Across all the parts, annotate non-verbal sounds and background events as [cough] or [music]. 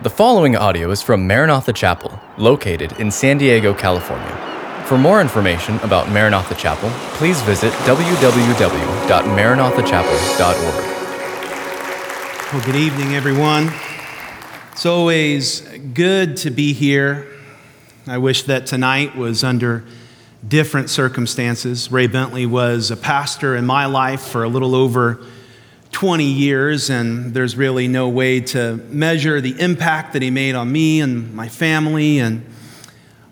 The following audio is from Maranatha Chapel, located in San Diego, California. For more information about Maranatha Chapel, please visit www.maranathachapel.org. Well, good evening, everyone. It's always good to be here. I wish that tonight was under different circumstances. Ray Bentley was a pastor in my life for a little over 20 years, and there's really no way to measure the impact that he made on me and my family. And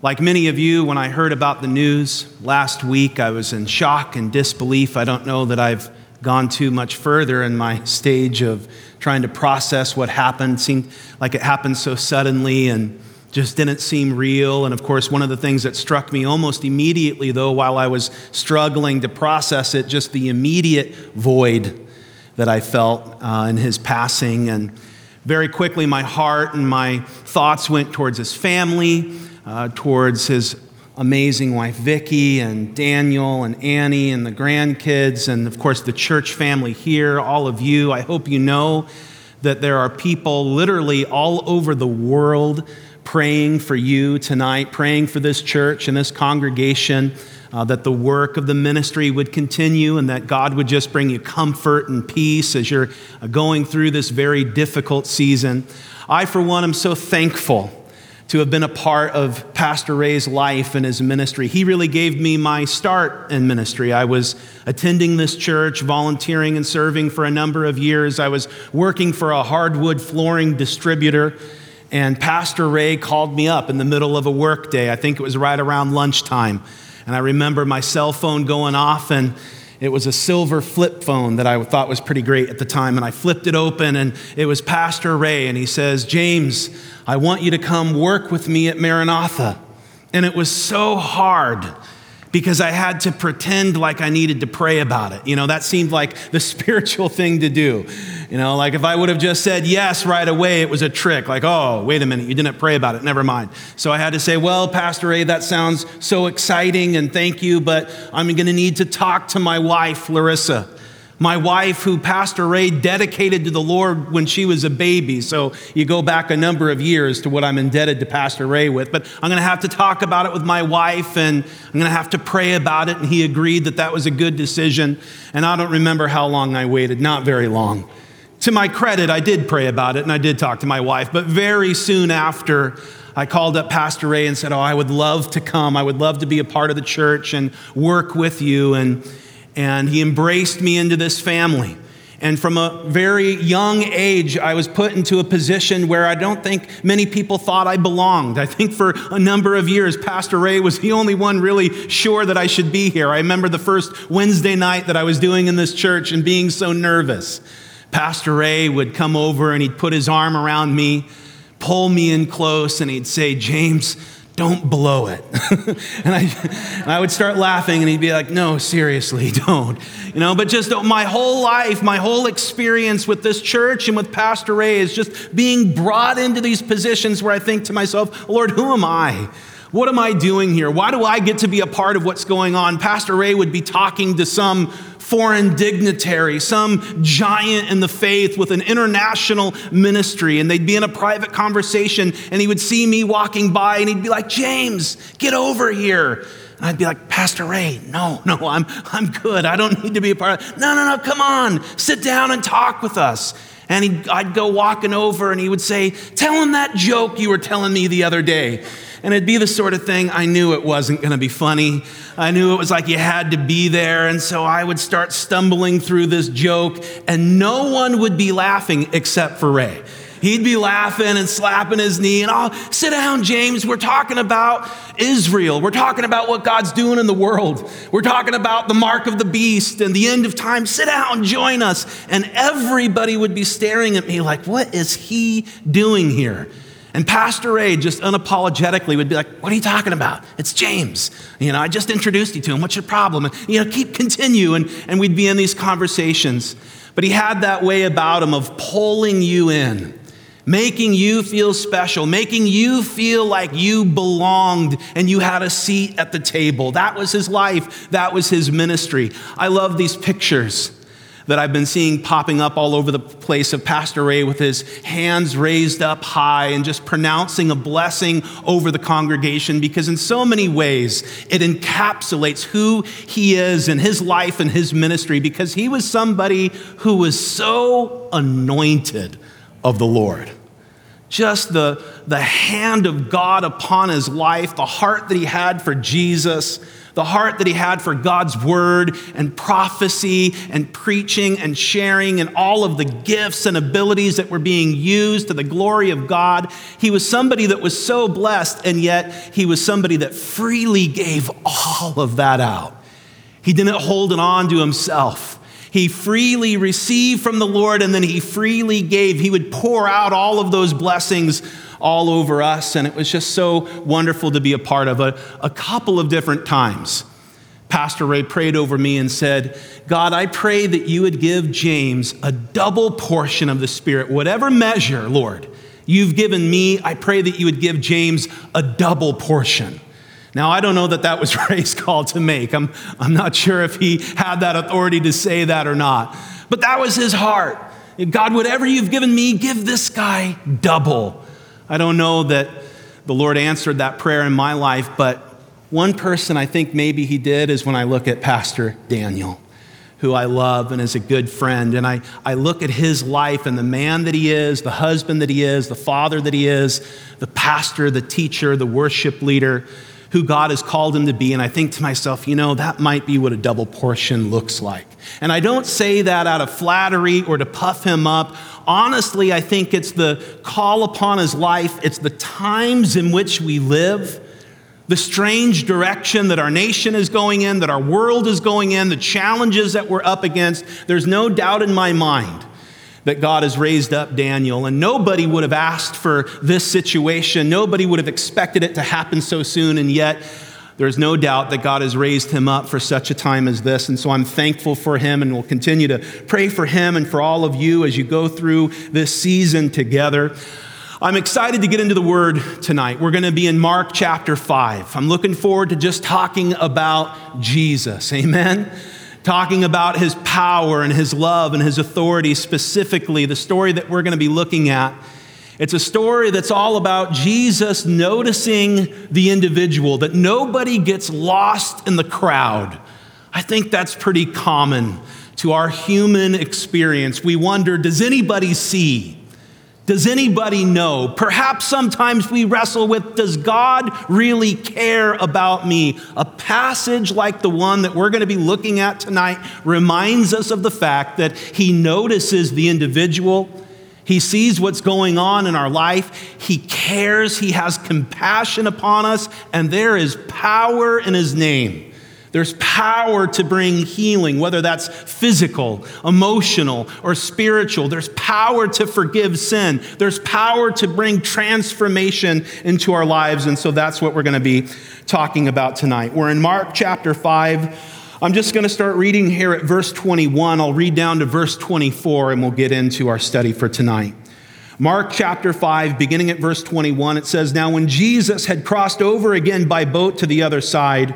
like many of you, when I heard about the news last week, I was in shock and disbelief. I don't know that I've gone too much further in my [laughs] stage of trying to process what happened. It seemed like it happened so suddenly and just didn't seem real. And of course, one of the things that struck me almost immediately, though, while I was struggling to process it, just the immediate void that I felt uh, in his passing. And very quickly, my heart and my thoughts went towards his family, uh, towards his amazing wife Vicki and Daniel and Annie and the grandkids, and of course, the church family here, all of you. I hope you know that there are people literally all over the world praying for you tonight, praying for this church and this congregation uh, that the work of the ministry would continue and that God would just bring you comfort and peace as you're uh, going through this very difficult season. I, for one, am so thankful to have been a part of Pastor Ray's life and his ministry. He really gave me my start in ministry. I was attending this church, volunteering and serving for a number of years. I was working for a hardwood flooring distributor, and Pastor Ray called me up in the middle of a workday. I think it was right around lunchtime. And I remember my cell phone going off, and it was a silver flip phone that I thought was pretty great at the time. And I flipped it open, and it was Pastor Ray, and he says, James, I want you to come work with me at Maranatha. And it was so hard because I had to pretend like I needed to pray about it. You know, that seemed like the [laughs] spiritual thing to do. You know, like if I would have just said yes right away, it was a trick. Like, oh, wait a minute, you didn't pray about it. Never mind. So I had to say, well, Pastor Ray, that sounds so exciting and thank you, but I'm going to need to talk to my wife, Larissa my wife, who Pastor Ray dedicated to the Lord when she was a baby. So you go back a number of years to what I'm indebted to Pastor Ray with. But I'm going to have to talk about it with my wife and I'm going to have to pray about it. And he agreed that that was a good decision. And I don't remember how long I waited, not very long. To my credit, I did pray about it and I did talk to my wife. But very soon after, I called up Pastor Ray and said, Oh, I would love to come. I would love to be a part of the church and work with you. And and he embraced me into this family. And from a very young age, I was put into a position where I don't think many people thought I belonged. I think for a number of years, Pastor Ray was the only one really sure that I should be here. I remember the first Wednesday night that I was doing in this church and being so nervous. Pastor Ray would come over and he'd put his arm around me, pull me in close, and he'd say, James, don't blow it. [laughs] and, I, and I would start laughing, and he'd be like, no, seriously, [laughs] don't. You know, but just my whole life, my whole experience with this church and with Pastor Ray is just being brought into these positions where I think to myself, Lord, who am I? What am I doing here? Why do I get to be a part of what's going on? Pastor Ray would be talking to some foreign dignitary, some giant in the faith with an international ministry, and they'd be in a private conversation, and he would see me walking by, and he'd be like, James, get over here. And I'd be like, Pastor Ray, no, no, I'm, I'm good. I don't need to be a part of it. No, no, no, come on, sit down and talk with us. And I'd go walking over and he would say, Tell him that joke you were telling me the other day. And it'd be the sort of thing I knew it wasn't going to be funny. I knew it was like you had to be there. And so I would start stumbling through this joke, and no one would be laughing except for Ray. He'd be laughing and slapping his knee, and oh, sit down, James. We're talking about Israel. We're talking about what God's doing in the world. We're talking about the mark of the beast and the end of time. Sit down, join us. And everybody would be staring at me like, what is he doing here? And Pastor Ray just unapologetically would be like, What are you talking about? It's James. You know, I just introduced you to him. What's your problem? And, you know, keep continue. And, and we'd be in these conversations. But he had that way about him of pulling you in, making you feel special, making you feel like you belonged and you had a seat at the table. That was his life, that was his ministry. I love these pictures that I've been seeing popping up all over the place of Pastor Ray with his hands raised up high and just pronouncing a blessing over the congregation because, in so many ways, it encapsulates who he is and his life and his ministry because he was somebody who was so anointed of the Lord. Just the, the hand of God upon his life, the heart that he had for Jesus the heart that he had for God's word and prophecy and preaching and sharing and all of the gifts and abilities that were being used to the glory of God. He was somebody that was so blessed, and yet he was somebody that freely gave all of that out. He didn't hold it on to himself. He freely received from the Lord and then he freely gave. He would pour out all of those blessings all over us. And it was just so wonderful to be a part of a, a couple of different times. Pastor Ray prayed over me and said, God, I pray that you would give James a double portion of the Spirit, whatever measure, Lord, you've given me, I pray that you would give James a double portion. Now, I don't know that that was [laughs] Ray's call to make. I'm, I'm not sure if he had that authority to say that or not. But that was his heart. God, whatever you've given me, give this guy double. I don't know that the Lord answered that prayer in my life, but one person I think maybe He did is when I look at Pastor Daniel, who I love and is a good friend. And I, I look at his life and the man that he is, the husband that he is, the father that he is, the pastor, the teacher, the worship leader who God has called him to be. And I think to myself, you know, that might be what a double portion looks like. And I don't say that out of flattery or to puff him up. Honestly, I think it's the call upon his life, it's the times in which we live. The strange direction that our nation is going in, that our world is going in, the challenges that we're up against, there's no doubt in my mind that God has raised up Daniel. And nobody would have asked for this situation. Nobody would have expected it to happen so soon. And yet, there's no doubt that God has raised him up for such a time as this. And so I'm thankful for him and will continue to pray for him and for all of you as you go through this season together. I'm excited to get into the word tonight. We're going to be in Mark chapter 5. I'm looking forward to just talking about Jesus. Amen talking about his power and his love and his authority, specifically, the story that we're going to be looking at. It's a story that's all about Jesus noticing the individual, that nobody gets lost in the crowd. I think that's pretty common to our human experience. We wonder does anybody see? Does anybody know? Perhaps sometimes we wrestle with Does God really care about me? A passage like the one that we're going to be looking at tonight reminds us of the fact that He notices the individual. He sees what's going on in our life. He cares. He has compassion upon us. And there is power in His name. There's power to bring healing, whether that's physical, emotional, or spiritual. There's power to forgive sin. There's power to bring transformation into our lives. And so that's what we're going to be talking about tonight. We're in Mark chapter 5. I'm just going to start reading here at verse 21. I'll read down to verse 24 and we'll get into our study for tonight. Mark chapter 5, beginning at verse 21, it says, Now when Jesus had crossed over again by boat to the other side,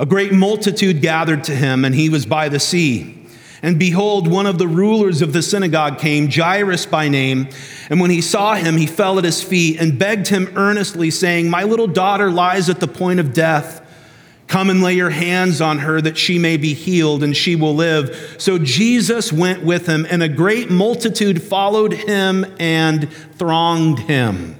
a great multitude gathered to him, and he was by the sea. And behold, one of the rulers of the synagogue came, Jairus by name. And when he saw him, he fell at his feet and begged him earnestly, saying, My little daughter lies at the point of death. Come and lay your hands on her that she may be healed and she will live. So Jesus went with him, and a great multitude followed him and thronged him.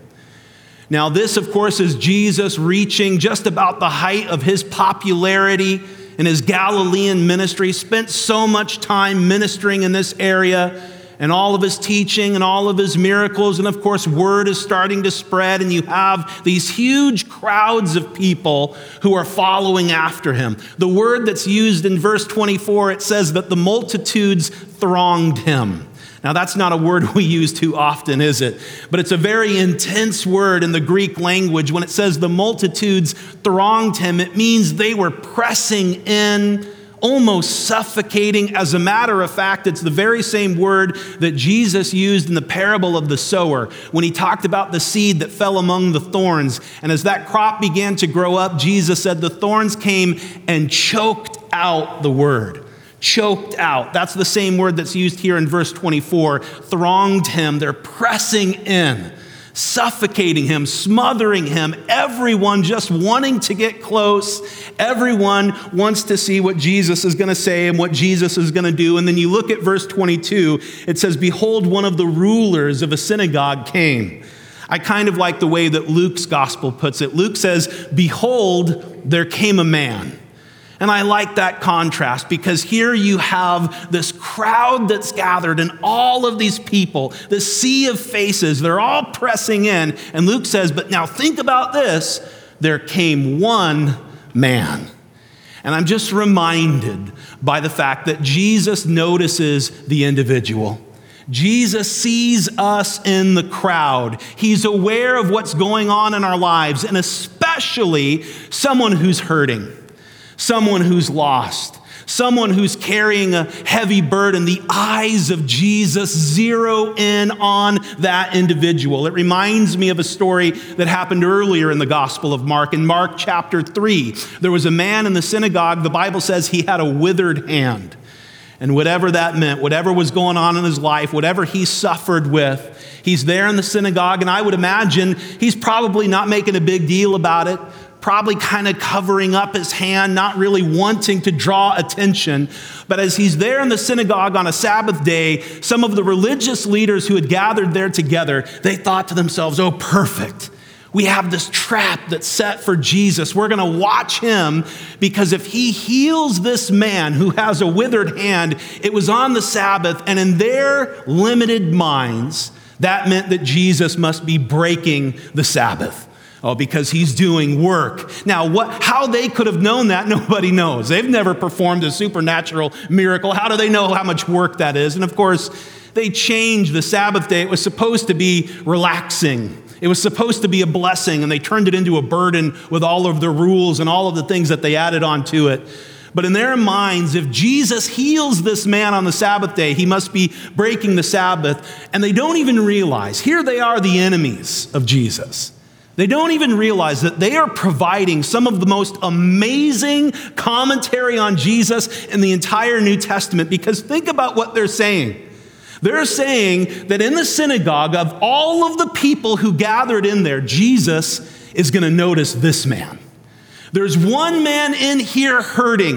Now, this, of course, is Jesus reaching just about the height of his popularity in his Galilean ministry, spent so much time ministering in this area and all of his teaching and all of his miracles. And of course, word is starting to spread, and you have these huge crowds of people who are following after him. The word that's used in verse 24, it says that the multitudes thronged him. Now, that's not a word we use too often, is it? But it's a very intense word in the Greek language. When it says the multitudes thronged him, it means they were pressing in, almost suffocating. As a matter of fact, it's the very same word that Jesus used in the parable of the sower when he talked about the seed that fell among the thorns. And as that crop began to grow up, Jesus said the thorns came and choked out the word choked out. That's the same word that's used here in verse 24. Thronged him, they're pressing in, suffocating him, smothering him, everyone just wanting to get close. Everyone wants to see what Jesus is going to say and what Jesus is going to do. And then you look at verse 22, it says, Behold, one of the rulers of a synagogue came. I kind of like the way that Luke's gospel puts it. Luke says, Behold, there came a man. And I like that contrast because here you have this crowd that's gathered and all of these people, this sea of faces, they're all pressing in. And Luke says, But now think about this there came one man. And I'm just reminded by the fact that Jesus notices the individual. Jesus sees us in the crowd. He's aware of what's going on in our lives, and especially someone who's hurting someone who's lost, someone who's carrying a heavy burden. The eyes of Jesus zero in on that individual. It reminds me of a story that happened earlier in the Gospel of Mark. In Mark chapter 3, there was a man in the synagogue, the Bible says he had a withered hand. And whatever that meant, whatever was going on in his life, whatever he suffered with, he's there in the synagogue, and I would imagine he's probably not making a big deal about it probably kind of covering up his hand, not really wanting to draw attention. But as he's there in the synagogue on a Sabbath day, some of the religious leaders who had gathered there together, they thought to themselves, oh, perfect. We have this trap that's set for Jesus. We're going to watch him because if he heals this man who has a withered hand, it was on the Sabbath, and in their limited minds, that meant that Jesus must be breaking the Sabbath. Oh, because he's doing work. Now, what, how they could have known that, [laughs] nobody knows. They've never performed a supernatural miracle. How do they know how much work that is? And of course, they changed the Sabbath day. It was supposed to be relaxing, it was supposed to be a blessing, and they turned it into a burden with all of the rules and all of the things that they added onto it. But in their minds, if Jesus heals this man on the Sabbath day, he must be breaking the Sabbath. And they don't even realize, here they are, the enemies of Jesus. They don't even realize that they are providing some of the most amazing commentary on Jesus in the entire New Testament because think about what they're saying. They're saying that in the synagogue, of all of the people who gathered in there, Jesus is going to notice this man. There's one man in here hurting,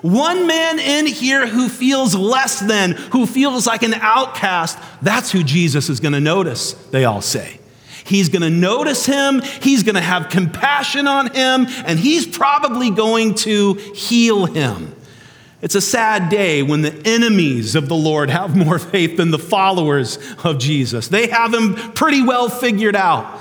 one man in here who feels less than, who feels like an outcast. That's who Jesus is going to notice, they all say. He's going to notice him, he's going to have compassion on him, and he's probably going to heal him. It's a sad day when the enemies of the Lord have more faith than the followers of Jesus. They have him pretty well figured out.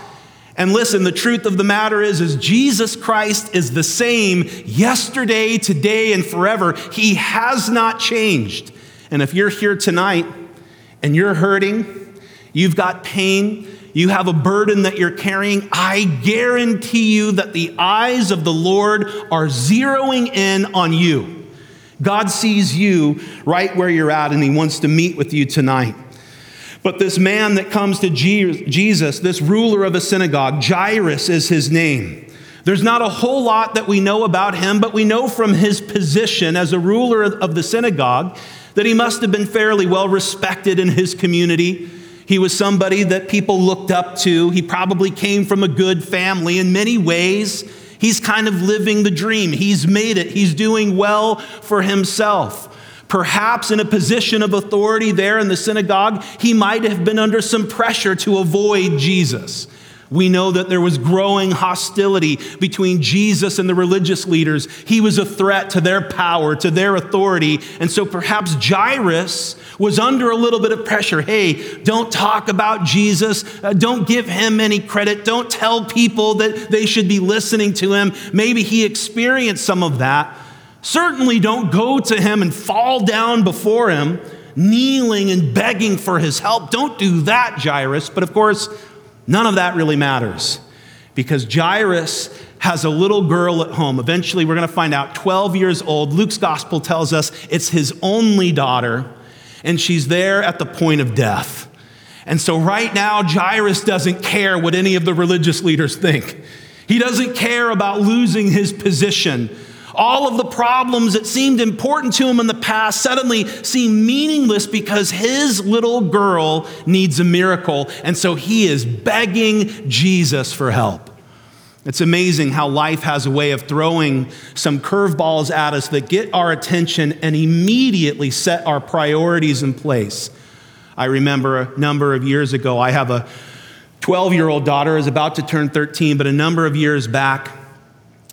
And listen, the truth of the matter is is Jesus Christ is the same yesterday, today and forever. He has not changed. And if you're here tonight and you're hurting, you've got pain, you have a burden that you're carrying, I guarantee you that the eyes of the Lord are zeroing in on you. God sees you right where you're at, and He wants to meet with you tonight. But this man that comes to Jesus, this ruler of a synagogue, Jairus is his name. There's not a whole lot that we know about him, but we know from his position as a ruler of the synagogue that he must have been fairly well respected in his community. He was somebody that people looked up to. He probably came from a good family in many ways. He's kind of living the dream. He's made it. He's doing well for himself. Perhaps in a position of authority there in the synagogue, he might have been under some pressure to avoid Jesus. We know that there was growing hostility between Jesus and the religious leaders. He was a threat to their power, to their authority. And so perhaps Jairus was under a little bit of pressure. Hey, don't talk about Jesus. Uh, don't give him any credit. Don't tell people that they should be listening to him. Maybe he experienced some of that. Certainly don't go to him and fall down before him, kneeling and begging for his help. Don't do that, Jairus. But of course, None of that really matters because Jairus has a little girl at home. Eventually, we're going to find out 12 years old. Luke's gospel tells us it's his only daughter, and she's there at the point of death. And so, right now, Jairus doesn't care what any of the religious leaders think. He doesn't care about losing his position. All of the problems that seemed important to him in the past suddenly seem meaningless because his little girl needs a miracle. And so he is begging Jesus for help. It's amazing how life has a way of throwing some curveballs at us that get our attention and immediately set our priorities in place. I remember a number of years ago, I have a 12 year old daughter, is about to turn 13, but a number of years back,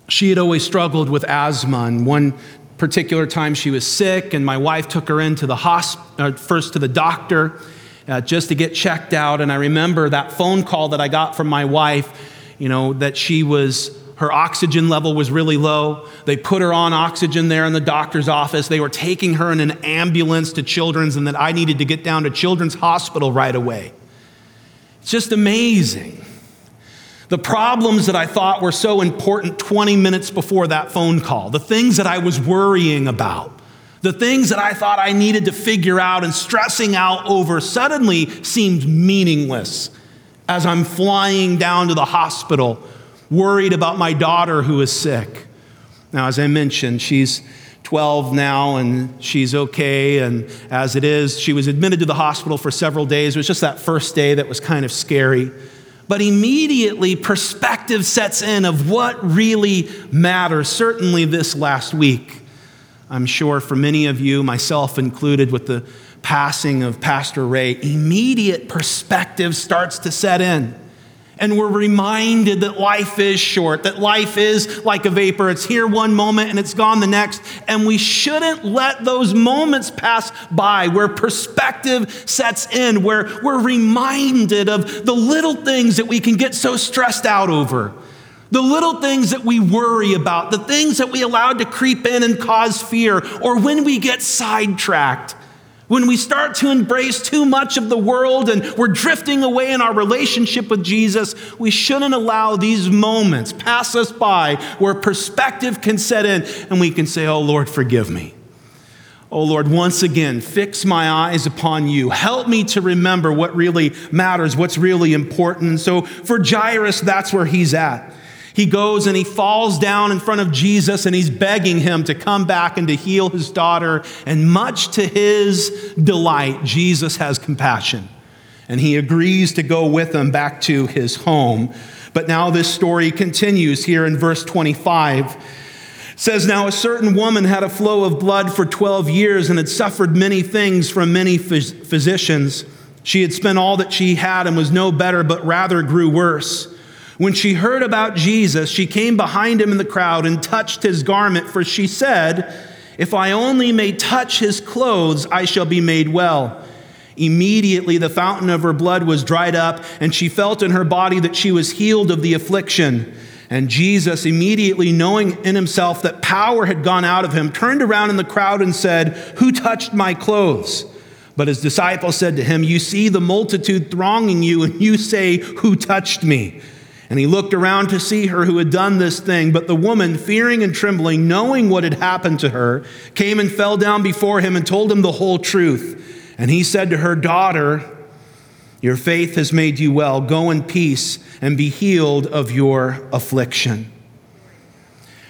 she had always struggled with asthma. And one particular time she was sick, and my wife took her into the hospital, uh, first to the doctor, uh, just to get checked out. And I remember that phone call that I got from my wife, you know, that she was her oxygen level was really low. They put her on oxygen there in the doctor's office. They were taking her in an ambulance to Children's, and that I needed to get down to Children's Hospital right away. It's just amazing. The problems that I thought were so important 20 minutes before that phone call, the things that I was worrying about, the things that I thought I needed to figure out and stressing out over suddenly seemed meaningless as I'm flying down to the hospital worried about my daughter who is sick. Now, as I mentioned, she's 12 now and she's okay. And as it is, she was admitted to the hospital for several days. It was just that first day that was kind of scary. But immediately, perspective sets in of what really matters, certainly this last week. I'm sure for many of you, myself included, with the passing of Pastor Ray, immediate perspective starts to set in and we're reminded that life is short, that life is like a vapor. It's here one moment and it's gone the next. And we shouldn't let those moments pass by where perspective sets in, where we're reminded of the little things that we can get so stressed out over. The little things that we worry about, the things that we allow to creep in and cause fear, or when we get sidetracked. When we start to embrace too much of the world and we're drifting away in our relationship with Jesus, we shouldn't allow these moments pass us by where perspective can set in and we can say, Oh Lord, forgive me. Oh Lord, once again, fix my eyes upon you. Help me to remember what really matters, what's really important. So for Jairus, that's where he's at. He goes and he falls down in front of Jesus and he's begging him to come back and to heal his daughter. And much to his delight, Jesus has compassion and he agrees to go with him back to his home. But now this story continues here in verse 25. It says now a certain woman had a flow of blood for 12 years and had suffered many things from many phys- physicians. She had spent all that she had and was no better, but rather grew worse. When she heard about Jesus, she came behind him in the crowd and touched his garment, for she said, If I only may touch his clothes, I shall be made well. Immediately, the fountain of her blood was dried up, and she felt in her body that she was healed of the affliction. And Jesus, immediately knowing in himself that power had gone out of him, turned around in the crowd and said, Who touched my clothes? But his disciples said to him, You see the multitude thronging you, and you say, Who touched me? And he looked around to see her who had done this thing. But the woman, fearing and trembling, knowing what had happened to her, came and fell down before him and told him the whole truth. And he said to her, Daughter, your faith has made you well. Go in peace and be healed of your affliction.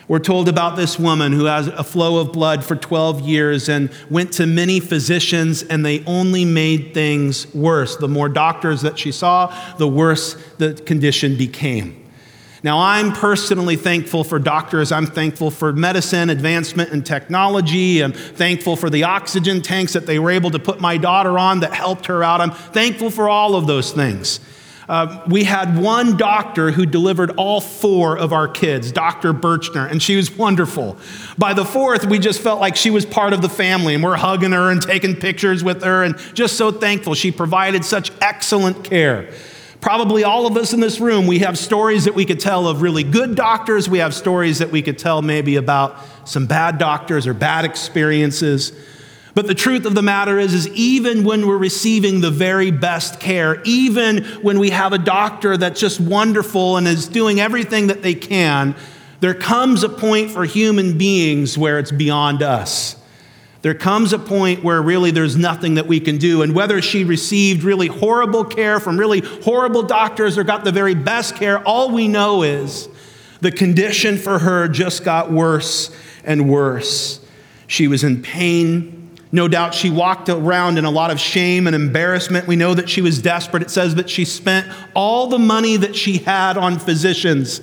We're told about this woman who has a flow of blood for 12 years and went to many physicians, and they only made things worse. The more doctors that she saw, the worse the condition became. Now, I'm personally thankful for doctors. I'm thankful for medicine, advancement and technology. I'm thankful for the oxygen tanks that they were able to put my daughter on that helped her out. I'm thankful for all of those things. Uh, we had one doctor who delivered all four of our kids, Dr. Birchner, and she was wonderful. By the fourth, we just felt like she was part of the family, and we're hugging her and taking pictures with her, and just so thankful. She provided such excellent care. Probably all of us in this room, we have stories that we could tell of really good doctors. We have stories that we could tell maybe about some bad doctors or bad experiences. But the truth of the matter is, is even when we're receiving the very best care, even when we have a doctor that's just wonderful and is doing everything that they can, there comes a point for human beings where it's beyond us. There comes a point where really there's nothing that we can do. And whether she received really horrible care from really horrible doctors or got the very best care, all we know is the condition for her just got worse and worse. She was in pain. No doubt she walked around in a lot of shame and embarrassment. We know that she was desperate. It says that she spent all the money that she had on physicians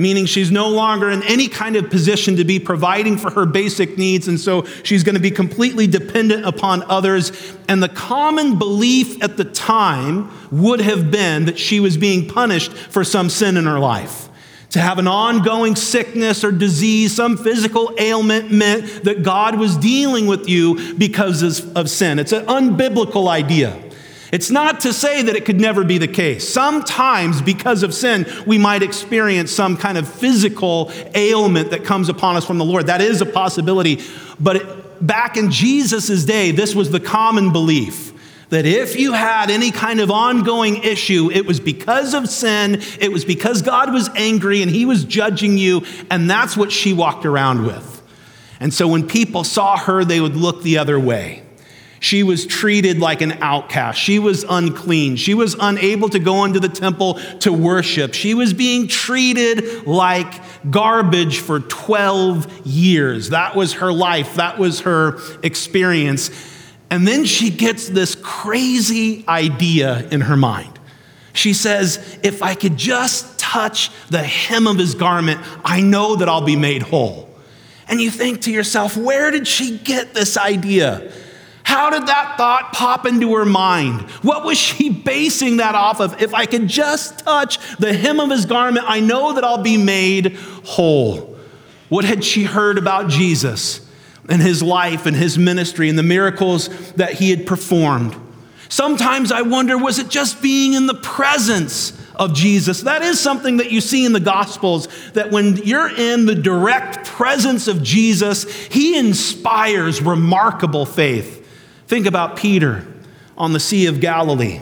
meaning she's no longer in any kind of position to be providing for her basic needs, and so she's going to be completely dependent upon others. And the common belief at the time would have been that she was being punished for some sin in her life. To have an ongoing sickness or disease, some physical ailment meant that God was dealing with you because of sin. It's an unbiblical idea. It's not to say that it could never be the case. Sometimes, because of sin, we might experience some kind of physical ailment that comes upon us from the Lord. That is a possibility. But it, back in Jesus' day, this was the common belief that if you had any kind of ongoing issue, it was because of sin, it was because God was angry and he was judging you, and that's what she walked around with. And so when people saw her, they would look the other way. She was treated like an outcast. She was unclean. She was unable to go into the temple to worship. She was being treated like garbage for 12 years. That was her life, that was her experience. And then she gets this crazy idea in her mind. She says, If I could just touch the hem of his garment, I know that I'll be made whole. And you think to yourself, where did she get this idea? How did that thought pop into her mind? What was she basing that off of? If I could just touch the hem of his garment, I know that I'll be made whole. What had she heard about Jesus and his life and his ministry and the miracles that he had performed? Sometimes I wonder was it just being in the presence of Jesus? That is something that you see in the Gospels, that when you're in the direct presence of Jesus, he inspires remarkable faith. Think about Peter on the Sea of Galilee.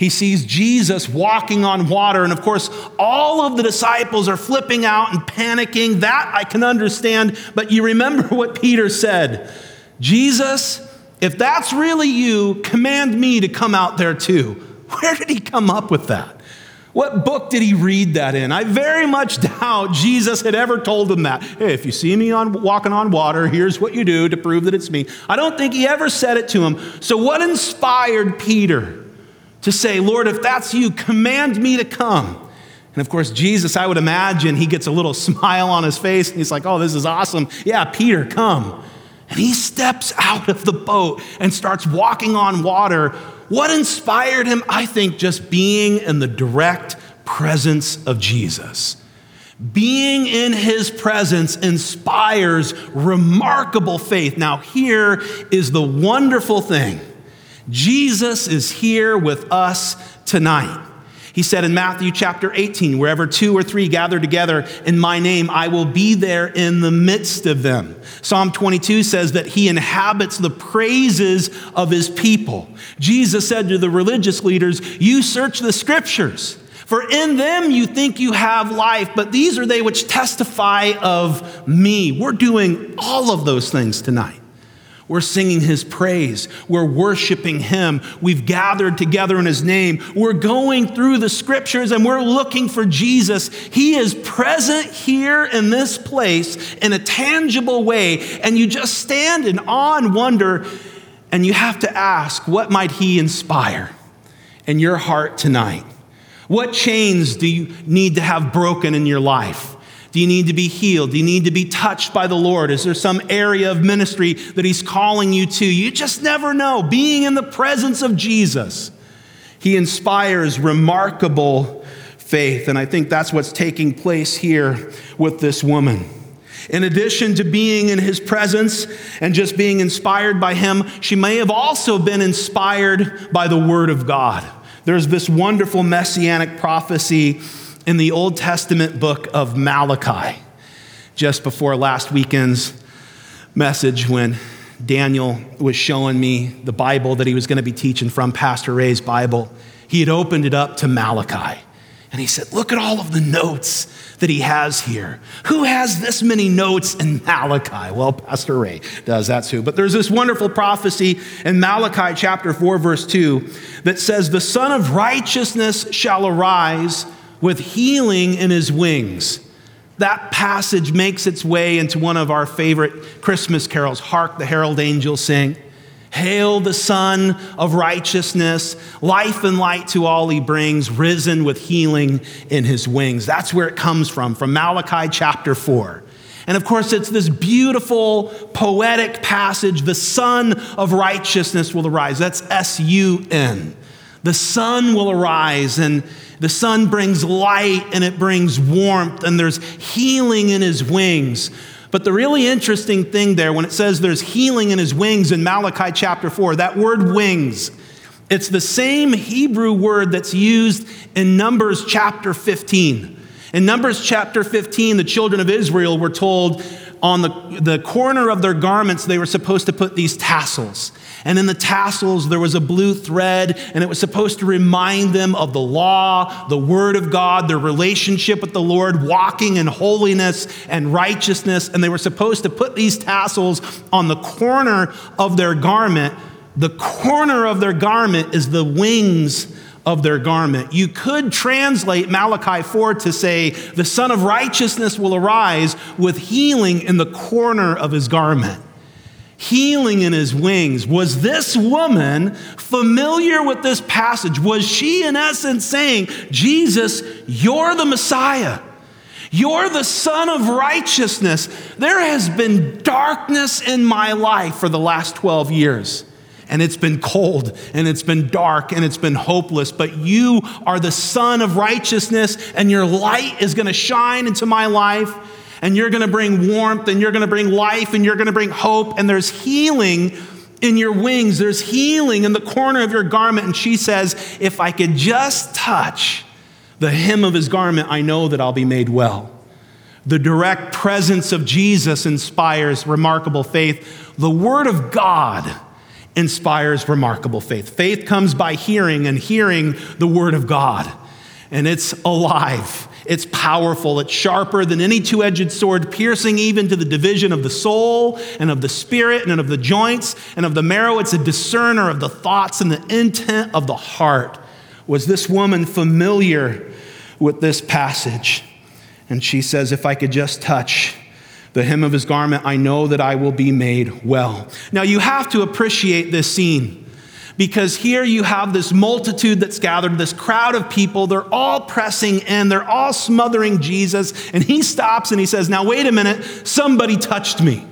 He sees Jesus walking on water, and of course, all of the disciples are flipping out and panicking. That I can understand, but you remember [laughs] what Peter said Jesus, if that's really you, command me to come out there too. [laughs] Where did he come up with that? What book did he read that in? I very much [laughs] doubt Jesus had ever told him that. Hey, if you see me on, walking on water, here's what you do to prove that it's me. I don't think he ever said it to him. So, what inspired Peter to say, Lord, if that's you, command me to come? And of course, Jesus, I would imagine, he gets a little [laughs] smile on his face and he's like, oh, this is awesome. Yeah, Peter, come. And he steps out of the boat and starts walking on water what inspired him? I think just being in the direct presence of Jesus. Being in his presence inspires remarkable faith. Now, here is the wonderful thing Jesus is here with us tonight. He said in Matthew chapter 18, wherever two or three gather together in my name, I will be there in the midst of them. Psalm 22 says that he inhabits the praises of his people. Jesus said to the religious leaders, You search the scriptures, for in them you think you have life, but these are they which testify of me. We're doing all of those things tonight. We're singing his praise. We're worshiping him. We've gathered together in his name. We're going through the scriptures and we're looking for Jesus. He is present here in this place in a tangible way. And you just stand in awe and wonder, and you have to ask, what might he inspire in your heart tonight? What chains do you need to have broken in your life? Do you need to be healed? Do you need to be touched by the Lord? Is there some area of ministry that He's calling you to? You just never know. Being in the presence of Jesus, He inspires remarkable faith. And I think that's what's taking place here with this woman. In addition to being in his presence and just being inspired by him, she may have also been inspired by the word of God. There's this wonderful messianic prophecy in the Old Testament book of Malachi, just before last weekend's message when Daniel was showing me the Bible that he was going to be teaching from Pastor Ray's Bible. He had opened it up to Malachi. And he said, Look at all of the notes that he has here. Who has this many notes in Malachi? Well, Pastor Ray does, that's who. But there's this wonderful prophecy in Malachi chapter 4, verse 2, that says, The Sun of Righteousness shall arise with healing in his wings. that passage makes its way into one of our favorite Christmas carols Hark the Herald Angels Sing. Hail the Sun of Righteousness, life and light to all he brings, risen with healing in his wings. That's where it comes from, from Malachi chapter 4. And of course, it's this beautiful, poetic passage the Sun of Righteousness will arise. That's S U N. The sun will arise, and the sun brings light and it brings warmth, and there's healing in his wings. But the really interesting thing there, when it says there's healing in his wings in Malachi chapter 4, that word wings, it's the same Hebrew word that's used in Numbers chapter 15. In Numbers chapter 15, the children of Israel were told on the, the corner of their garments, they were supposed to put these tassels. And in the tassels, there was a blue thread, and it was supposed to remind them of the law, the word of God, their relationship with the Lord, walking in holiness and righteousness. And they were supposed to put these tassels on the corner of their garment. The corner of their garment is the wings of their garment. You could translate Malachi 4 to say, The Sun of Righteousness will arise with healing in the corner of his garment. Healing in his wings. Was this woman familiar with this passage? Was she, in essence, saying, Jesus, you're the Messiah? You're the Son of Righteousness. There has been darkness in my life for the last 12 years and it's been cold and it's been dark and it's been hopeless, but you are the Sun of righteousness and your light is going to shine into my life and you're going to bring warmth and you're going to bring life and you're going to bring hope and there's healing in your wings, there's healing in the corner of your garment. And she says, If I could just touch the hem of his garment, I know that I'll be made well. The direct presence of Jesus inspires remarkable faith. The Word of God inspires remarkable faith. Faith comes by hearing, and hearing the Word of God. And it's alive, it's powerful, it's sharper than any two edged sword, piercing even to the division of the soul and of the spirit and of the joints and of the marrow. It's a discerner of the thoughts and the intent of the heart. Was this woman familiar with this passage? And she says, If I could just touch the hem of his garment, I know that I will be made well. Now, you have to appreciate this scene because here you have this multitude that's gathered, this crowd of people. They're all pressing in, they're all smothering Jesus. And he stops and he says, Now, wait a minute, somebody touched me.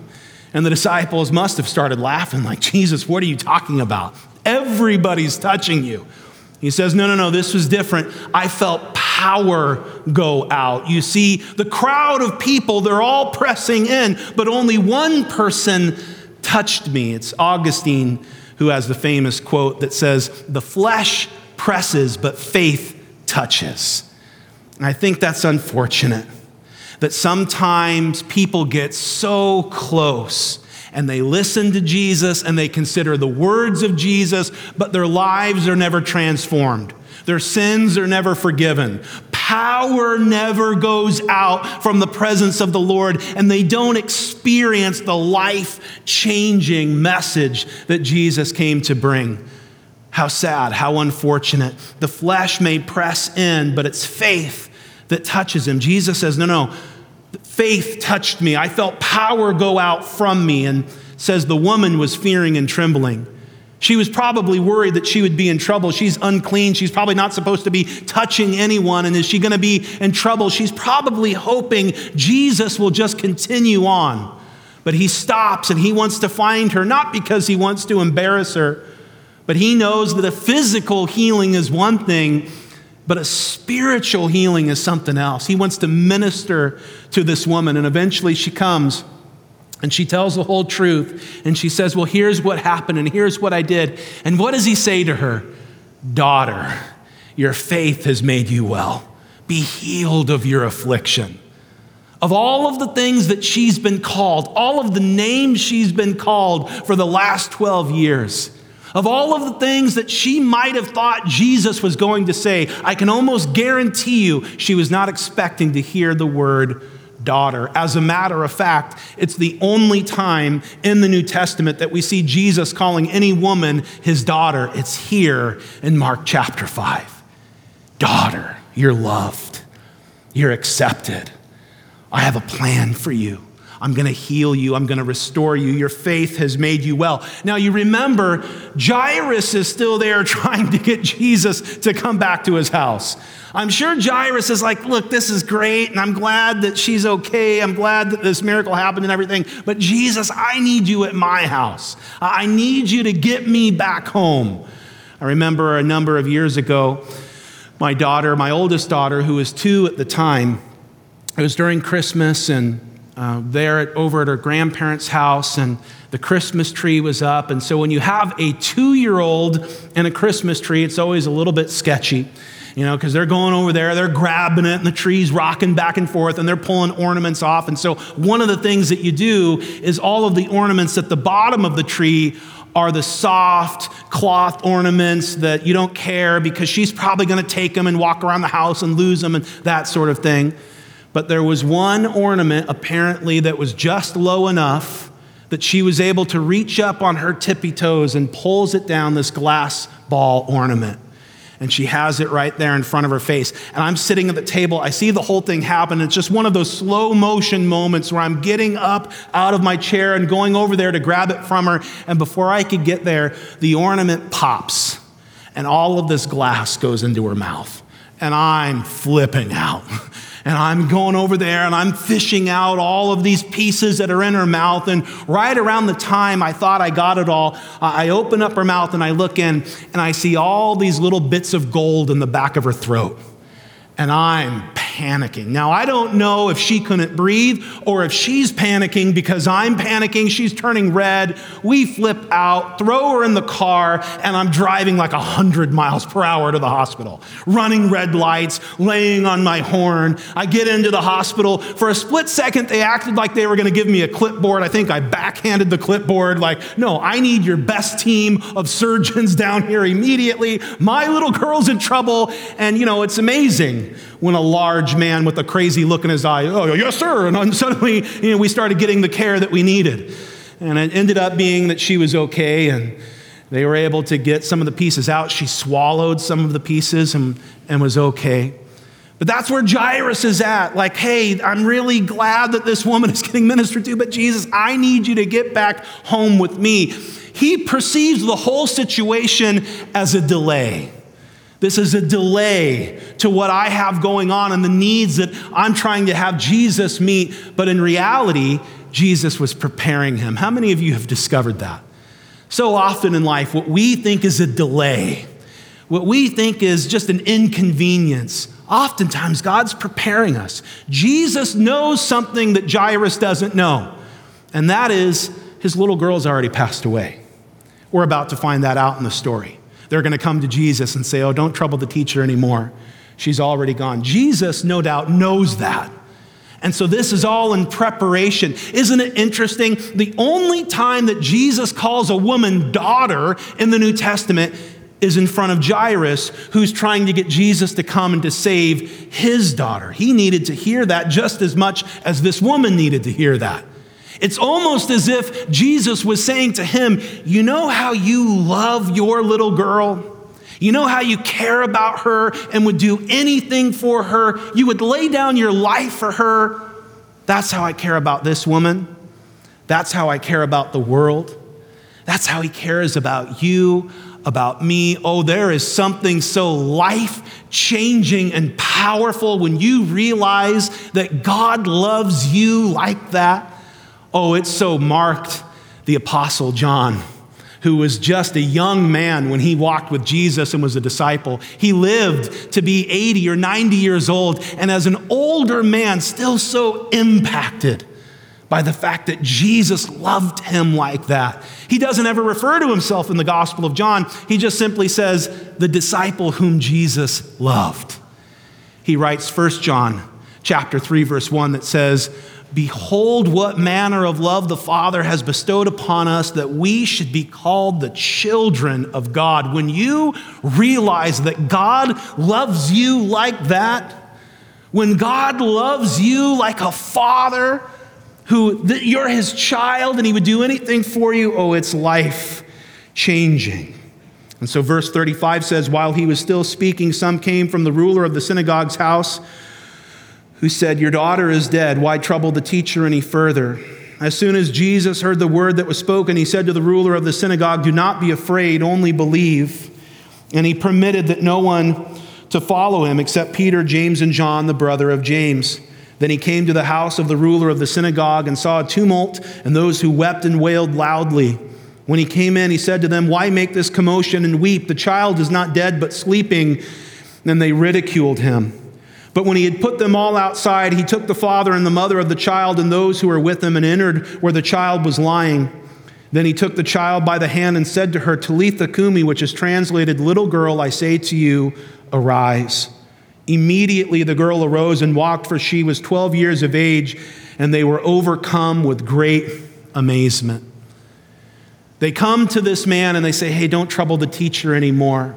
And the disciples must have started laughing, like, Jesus, what are you talking about? Everybody's touching you. He says, No, no, no, this was different. I felt go out. You see, the crowd of people, they're all pressing in, but only one person touched me. It's Augustine who has the famous quote that says, The flesh presses, but faith touches. And I think that's unfortunate that sometimes people get so close and they listen to Jesus and they consider the words of Jesus, but their lives are never transformed. Their sins are never forgiven. Power never goes out from the presence of the Lord, and they don't experience the life changing message that Jesus came to bring. How sad, how unfortunate. The flesh may press in, but it's faith that touches him. Jesus says, No, no, faith touched me. I felt power go out from me. And says the woman was fearing and trembling. She was probably worried that she would be in trouble. She's unclean. She's probably not supposed to be touching anyone. And is she going to be in trouble? She's probably hoping Jesus will just continue on. But he stops and he wants to find her, not because he wants to embarrass her, but he knows that a physical healing is one thing, but a spiritual healing is something else. He wants to minister to this woman, and eventually she comes. And she tells the whole truth. And she says, Well, here's what happened, and here's what I did. And what does he say to her? Daughter, your faith has made you well. Be healed of your affliction. Of all of the things that she's been called, all of the names she's been called for the last 12 years, of all of the things that she might have thought Jesus was going to say, I can almost guarantee you she was not expecting to hear the word daughter. As a matter of fact, it's the only time in the New Testament that we see Jesus calling any woman his daughter. It's here in Mark chapter 5. Daughter, you're loved, you're accepted. I have a plan for you. I'm going to heal you. I'm going to restore you. Your faith has made you well. Now, you remember, Jairus is still there [laughs] trying to get Jesus to come back to his house. I'm sure Jairus is like, Look, this is great, and I'm glad that she's okay. I'm glad that this miracle happened and everything. But Jesus, I need you at my house. I need you to get me back home. I remember a number of years ago, my daughter, my oldest daughter, who was two at the time, it was during Christmas, and uh, there at, over at her grandparents' house, and the Christmas tree was up. And so when you have a two year old and a Christmas tree, it's always a little bit sketchy. You know, because they're going over there, they're grabbing it, and the tree's rocking back and forth, and they're pulling ornaments off. And so, one of the things that you do is all of the ornaments at the bottom of the tree are the soft cloth ornaments that you don't care because she's probably going to take them and walk around the house and lose them and that sort of thing. But there was one ornament apparently that was just low enough that she was able to reach up on her tippy toes and pulls it down this glass ball ornament. And she has it right there in front of her face. And I'm sitting at the table. I see the whole thing happen. It's just one of those slow motion moments where I'm getting up out of my chair and going over there to grab it from her. And before I could get there, the ornament pops and all of this glass goes into her mouth. And I'm flipping out. [laughs] And I'm going over there and I'm fishing out all of these pieces that are in her mouth. And right around the time I thought I got it all, I open up her mouth and I look in and I see all these little bits of gold in the back of her throat. And I'm panicking. Now, I don't know if she couldn't breathe or if she's panicking because I'm panicking. She's turning red. We flip out, throw her in the car, and I'm driving like 100 miles per hour to the hospital, running red lights, laying on my horn. I get into the hospital. For a split second, they acted like they were going to give me a clipboard. I think I backhanded the clipboard, like, no, I need your best team of surgeons [laughs] down here immediately. My little girl's in trouble. And, you know, it's amazing when a large man with a crazy look in his eye, oh, yes, sir. And suddenly, you know, we started getting the care that we needed. And it ended up being that she was okay, and they were able to get some of the pieces out. She swallowed some of the pieces and, and was okay. But that's where Jairus is at. Like, hey, I'm really glad that this woman is getting ministered to, but Jesus, I need you to get back home with me. He perceives the whole situation as a delay. This is a delay to what I have going on and the needs that I'm trying to have Jesus meet. But in reality, Jesus was preparing him. How many of you have discovered that? So often in life, what we think is a delay, what we think is just an inconvenience, oftentimes God's preparing us. Jesus knows something that Jairus doesn't know, and that is his little girl's already passed away. We're about to find that out in the story. They're going to come to Jesus and say, Oh, don't trouble the teacher anymore. She's already gone. Jesus, no doubt, knows that. And so this is all in preparation. Isn't it interesting? The only time that Jesus calls a woman daughter in the New Testament is in front of Jairus, who's trying to get Jesus to come and to save his daughter. He needed to hear that just as much as this woman needed to hear that. It's almost as if Jesus was saying to him, You know how you love your little girl? You know how you care about her and would do anything for her? You would lay down your life for her. That's how I care about this woman. That's how I care about the world. That's how he cares about you, about me. Oh, there is something so life changing and powerful when you realize that God loves you like that. Oh, it's so marked the Apostle John, who was just a young man when he walked with Jesus and was a disciple. He lived to be 80 or 90 years old, and as an older man, still so impacted by the fact that Jesus loved him like that. He doesn't ever refer to himself in the Gospel of John, he just simply says, the disciple whom Jesus loved. He writes 1 John chapter 3 verse 1 that says, Behold, what manner of love the Father has bestowed upon us that we should be called the children of God. When you realize that God loves you like that, when God loves you like a father, who you're his child and he would do anything for you, oh, it's life changing. And so, verse 35 says, While he was still speaking, some came from the ruler of the synagogue's house who said, Your daughter is dead. Why trouble the teacher any further? As soon as Jesus heard the word that was spoken, he said to the ruler of the synagogue, Do not be afraid, only believe. And he permitted that no one to follow him except Peter, James, and John, the brother of James. Then he came to the house of the ruler of the synagogue and saw a tumult and those who wept and wailed loudly. When he came in, he said to them, Why make this commotion and weep? The child is not dead, but sleeping. And they ridiculed him. But when he had put them all outside, he took the father and the mother of the child and those who were with him and entered where the child was lying. Then he took the child by the hand and said to her, Talitha Kumi, which is translated, Little girl, I say to you, arise. Immediately the girl arose and walked, for she was 12 years of age, and they were overcome with great amazement. They come to this man and they say, Hey, don't trouble the teacher anymore.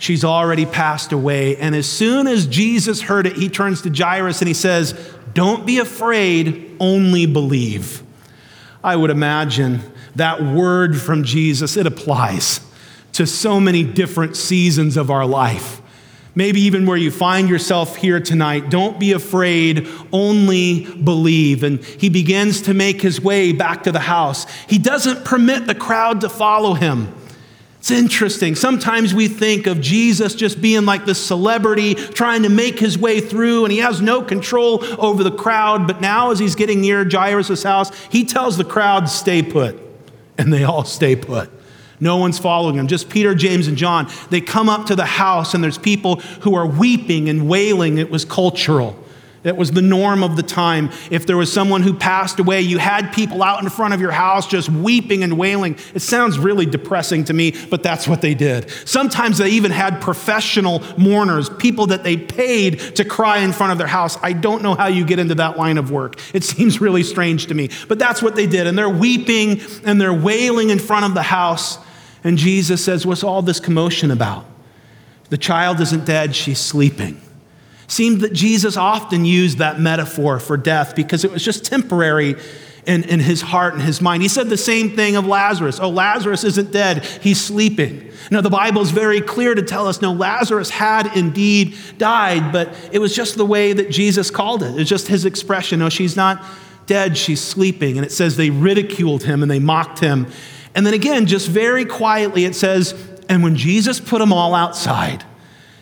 She's already passed away. And as soon as Jesus heard it, he turns to Jairus and he says, Don't be afraid, only believe. I would imagine that word from Jesus, it applies to so many different seasons of our life. Maybe even where you find yourself here tonight, don't be afraid, only believe. And he begins to make his way back to the house. He doesn't permit the crowd to follow him. It's interesting. Sometimes we think of Jesus just being like this celebrity trying to make his way through, and he has no control over the crowd. But now, as he's getting near Jairus' house, he tells the crowd, Stay put. And they all stay put. No one's following him, just Peter, James, and John. They come up to the house, and there's people who are weeping and wailing. It was cultural. That was the norm of the time. If there was someone who passed away, you had people out in front of your house just weeping and wailing. It sounds really depressing to me, but that's what they did. Sometimes they even had professional mourners, people that they paid to cry in front of their house. I don't know how you get into that line of work. It seems really strange to me, but that's what they did. And they're weeping and they're wailing in front of the house. And Jesus says, What's all this commotion about? The child isn't dead, she's sleeping seemed that Jesus often used that metaphor for death because it was just temporary in, in his heart and his mind. He said the same thing of Lazarus. Oh, Lazarus isn't dead, he's sleeping. Now, the Bible is very clear to tell us no, Lazarus had indeed died, but it was just the way that Jesus called it. It's just his expression. No, she's not dead, she's sleeping. And it says they ridiculed him and they mocked him. And then again, just very quietly, it says, and when Jesus put them all outside,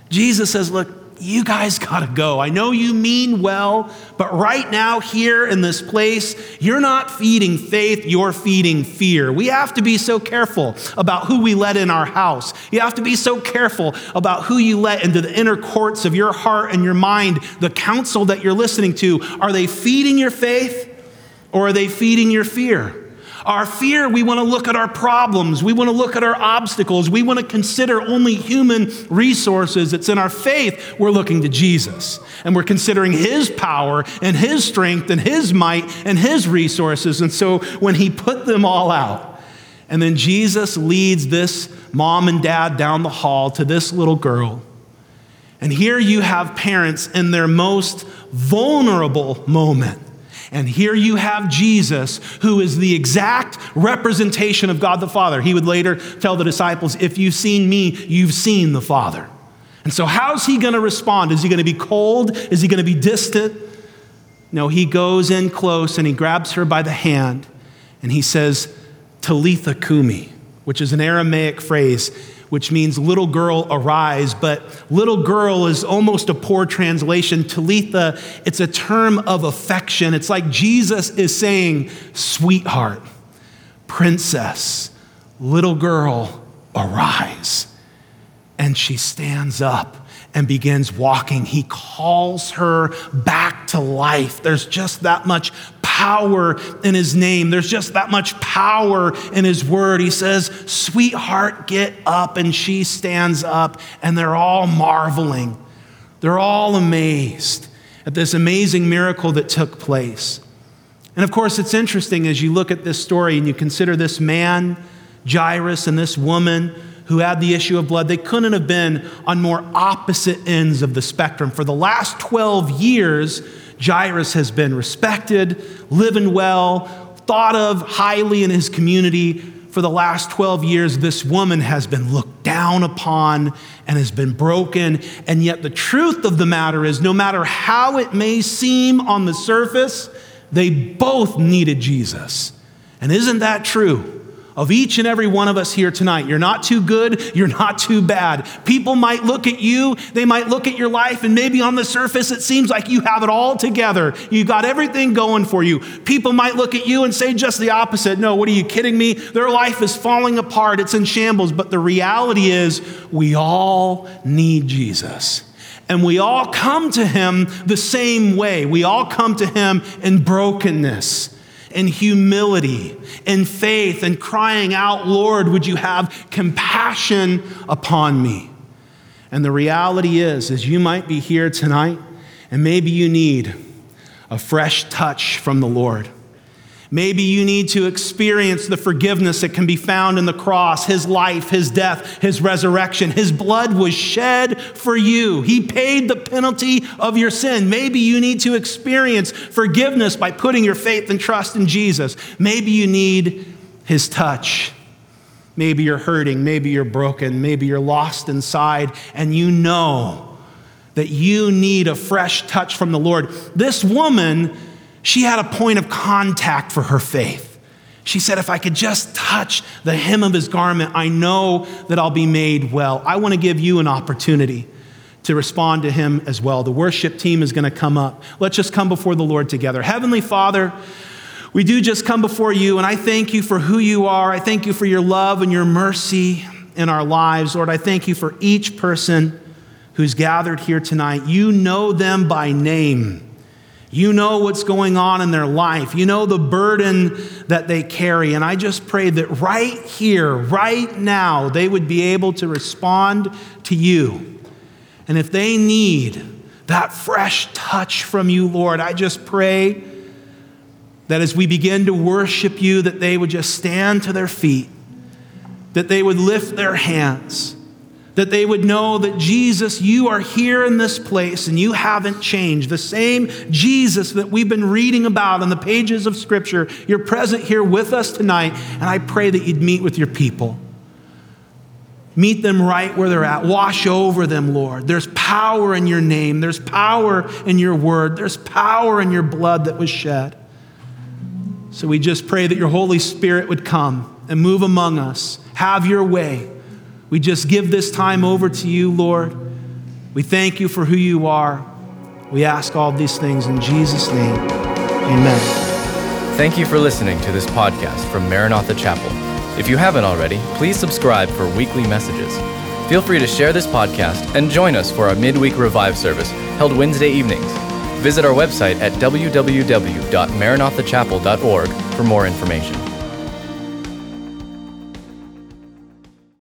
Jesus says, Look, you guys got to go. I know you mean well, but right now, here in this place, you're not feeding faith, you're feeding fear. We have to be so careful about who we let in our house. You have to be so careful about who you let into the inner courts of your heart and your mind, the counsel that you're listening to. Are they feeding your faith or are they feeding your fear? Our fear, we want to look at our problems. We want to look at our obstacles. We want to consider only human resources. It's in our faith we're looking to Jesus. And we're considering His power and His strength and His might and His resources. And so when He put them all out, and then Jesus leads this mom and dad down the hall to this little girl. And here you have parents in their most vulnerable moment and here you have Jesus, who is the exact representation of God the Father. He would later tell the disciples, If you've seen me, you've seen the Father. And so, how's he going to respond? Is he going to be cold? Is he going to be distant? No, he goes in close and he grabs her by the hand and he says, Talitha Kumi, which is an Aramaic phrase which means little girl arise, but little girl is almost a poor translation. Talitha, it's a term of affection. It's like Jesus is saying, sweetheart, princess, little girl, arise. And she stands up and begins walking. He calls her back to life. There's just that much power in his name. There's just that much power in his word. He says, Sweetheart, get up. And she stands up, and they're all marveling. They're all amazed at this amazing miracle that took place. And of course, it's interesting as you look at this story and you consider this man, Jairus, and this woman who had the issue of blood, they couldn't have been on more opposite ends of the spectrum. For the last 12 years, Jairus has been respected, living well, thought of highly in his community. For the last 12 years, this woman has been looked down upon and has been broken. And yet, the truth of the matter is, no matter how it may seem on the surface, they both needed Jesus. And isn't that true? Of each and every one of us here tonight. You're not too good, you're not too bad. People might look at you, they might look at your life, and maybe on the surface it seems like you have it all together. You got everything going for you. People might look at you and say just the opposite. No, what are you kidding me? Their life is falling apart, it's in shambles. But the reality is, we all need Jesus. And we all come to him the same way. We all come to him in brokenness in humility, in faith, and crying out, Lord, would you have compassion upon me? And the reality is, is you might be here tonight, and maybe you need a fresh touch from the Lord. Maybe you need to experience the forgiveness that can be found in the cross, his life, his death, his resurrection. His blood was shed for you. He paid the penalty of your sin. Maybe you need to experience forgiveness by putting your faith and trust in Jesus. Maybe you need his touch. Maybe you're hurting. Maybe you're broken. Maybe you're lost inside, and you know that you need a fresh touch from the Lord. This woman she had a point of contact for her faith. She said, If I could just touch the hem of his garment, I know that I'll be made well. I want to give you an opportunity to respond to him as well. The worship team is going to come up. Let's just come before the Lord together. Heavenly Father, we do just come before you, and I thank you for who you are. I thank you for your love and your mercy in our lives. Lord, I thank you for each person who's gathered here tonight. You know them by name. You know what's going on in their life. You know the burden that they carry. And I just pray that right here, right now, they would be able to respond to you. And if they need that fresh touch from you, Lord, I just pray that as we begin to worship you, that they would just stand to their feet, that they would lift their hands that they would know that Jesus, you are here in this place and you haven't changed. The same Jesus that we've been reading about in the pages of Scripture, you're present here with us tonight, and I pray that you'd meet with your people. Meet them right where they're at. Wash over them, Lord. There's power in your name. There's power in your word. There's power in your blood that was shed. So we just pray that your Holy Spirit would come and move among us. Have your way. We just give this time over to you, Lord. We thank you for who you are. We ask all these things in Jesus' name. Amen. Thank you for listening to this podcast from Maranatha Chapel. If you haven't already, please subscribe for weekly messages. Feel free to share this podcast and join us for our midweek revive service held Wednesday evenings. Visit our website at www.maranathachapel.org for more information.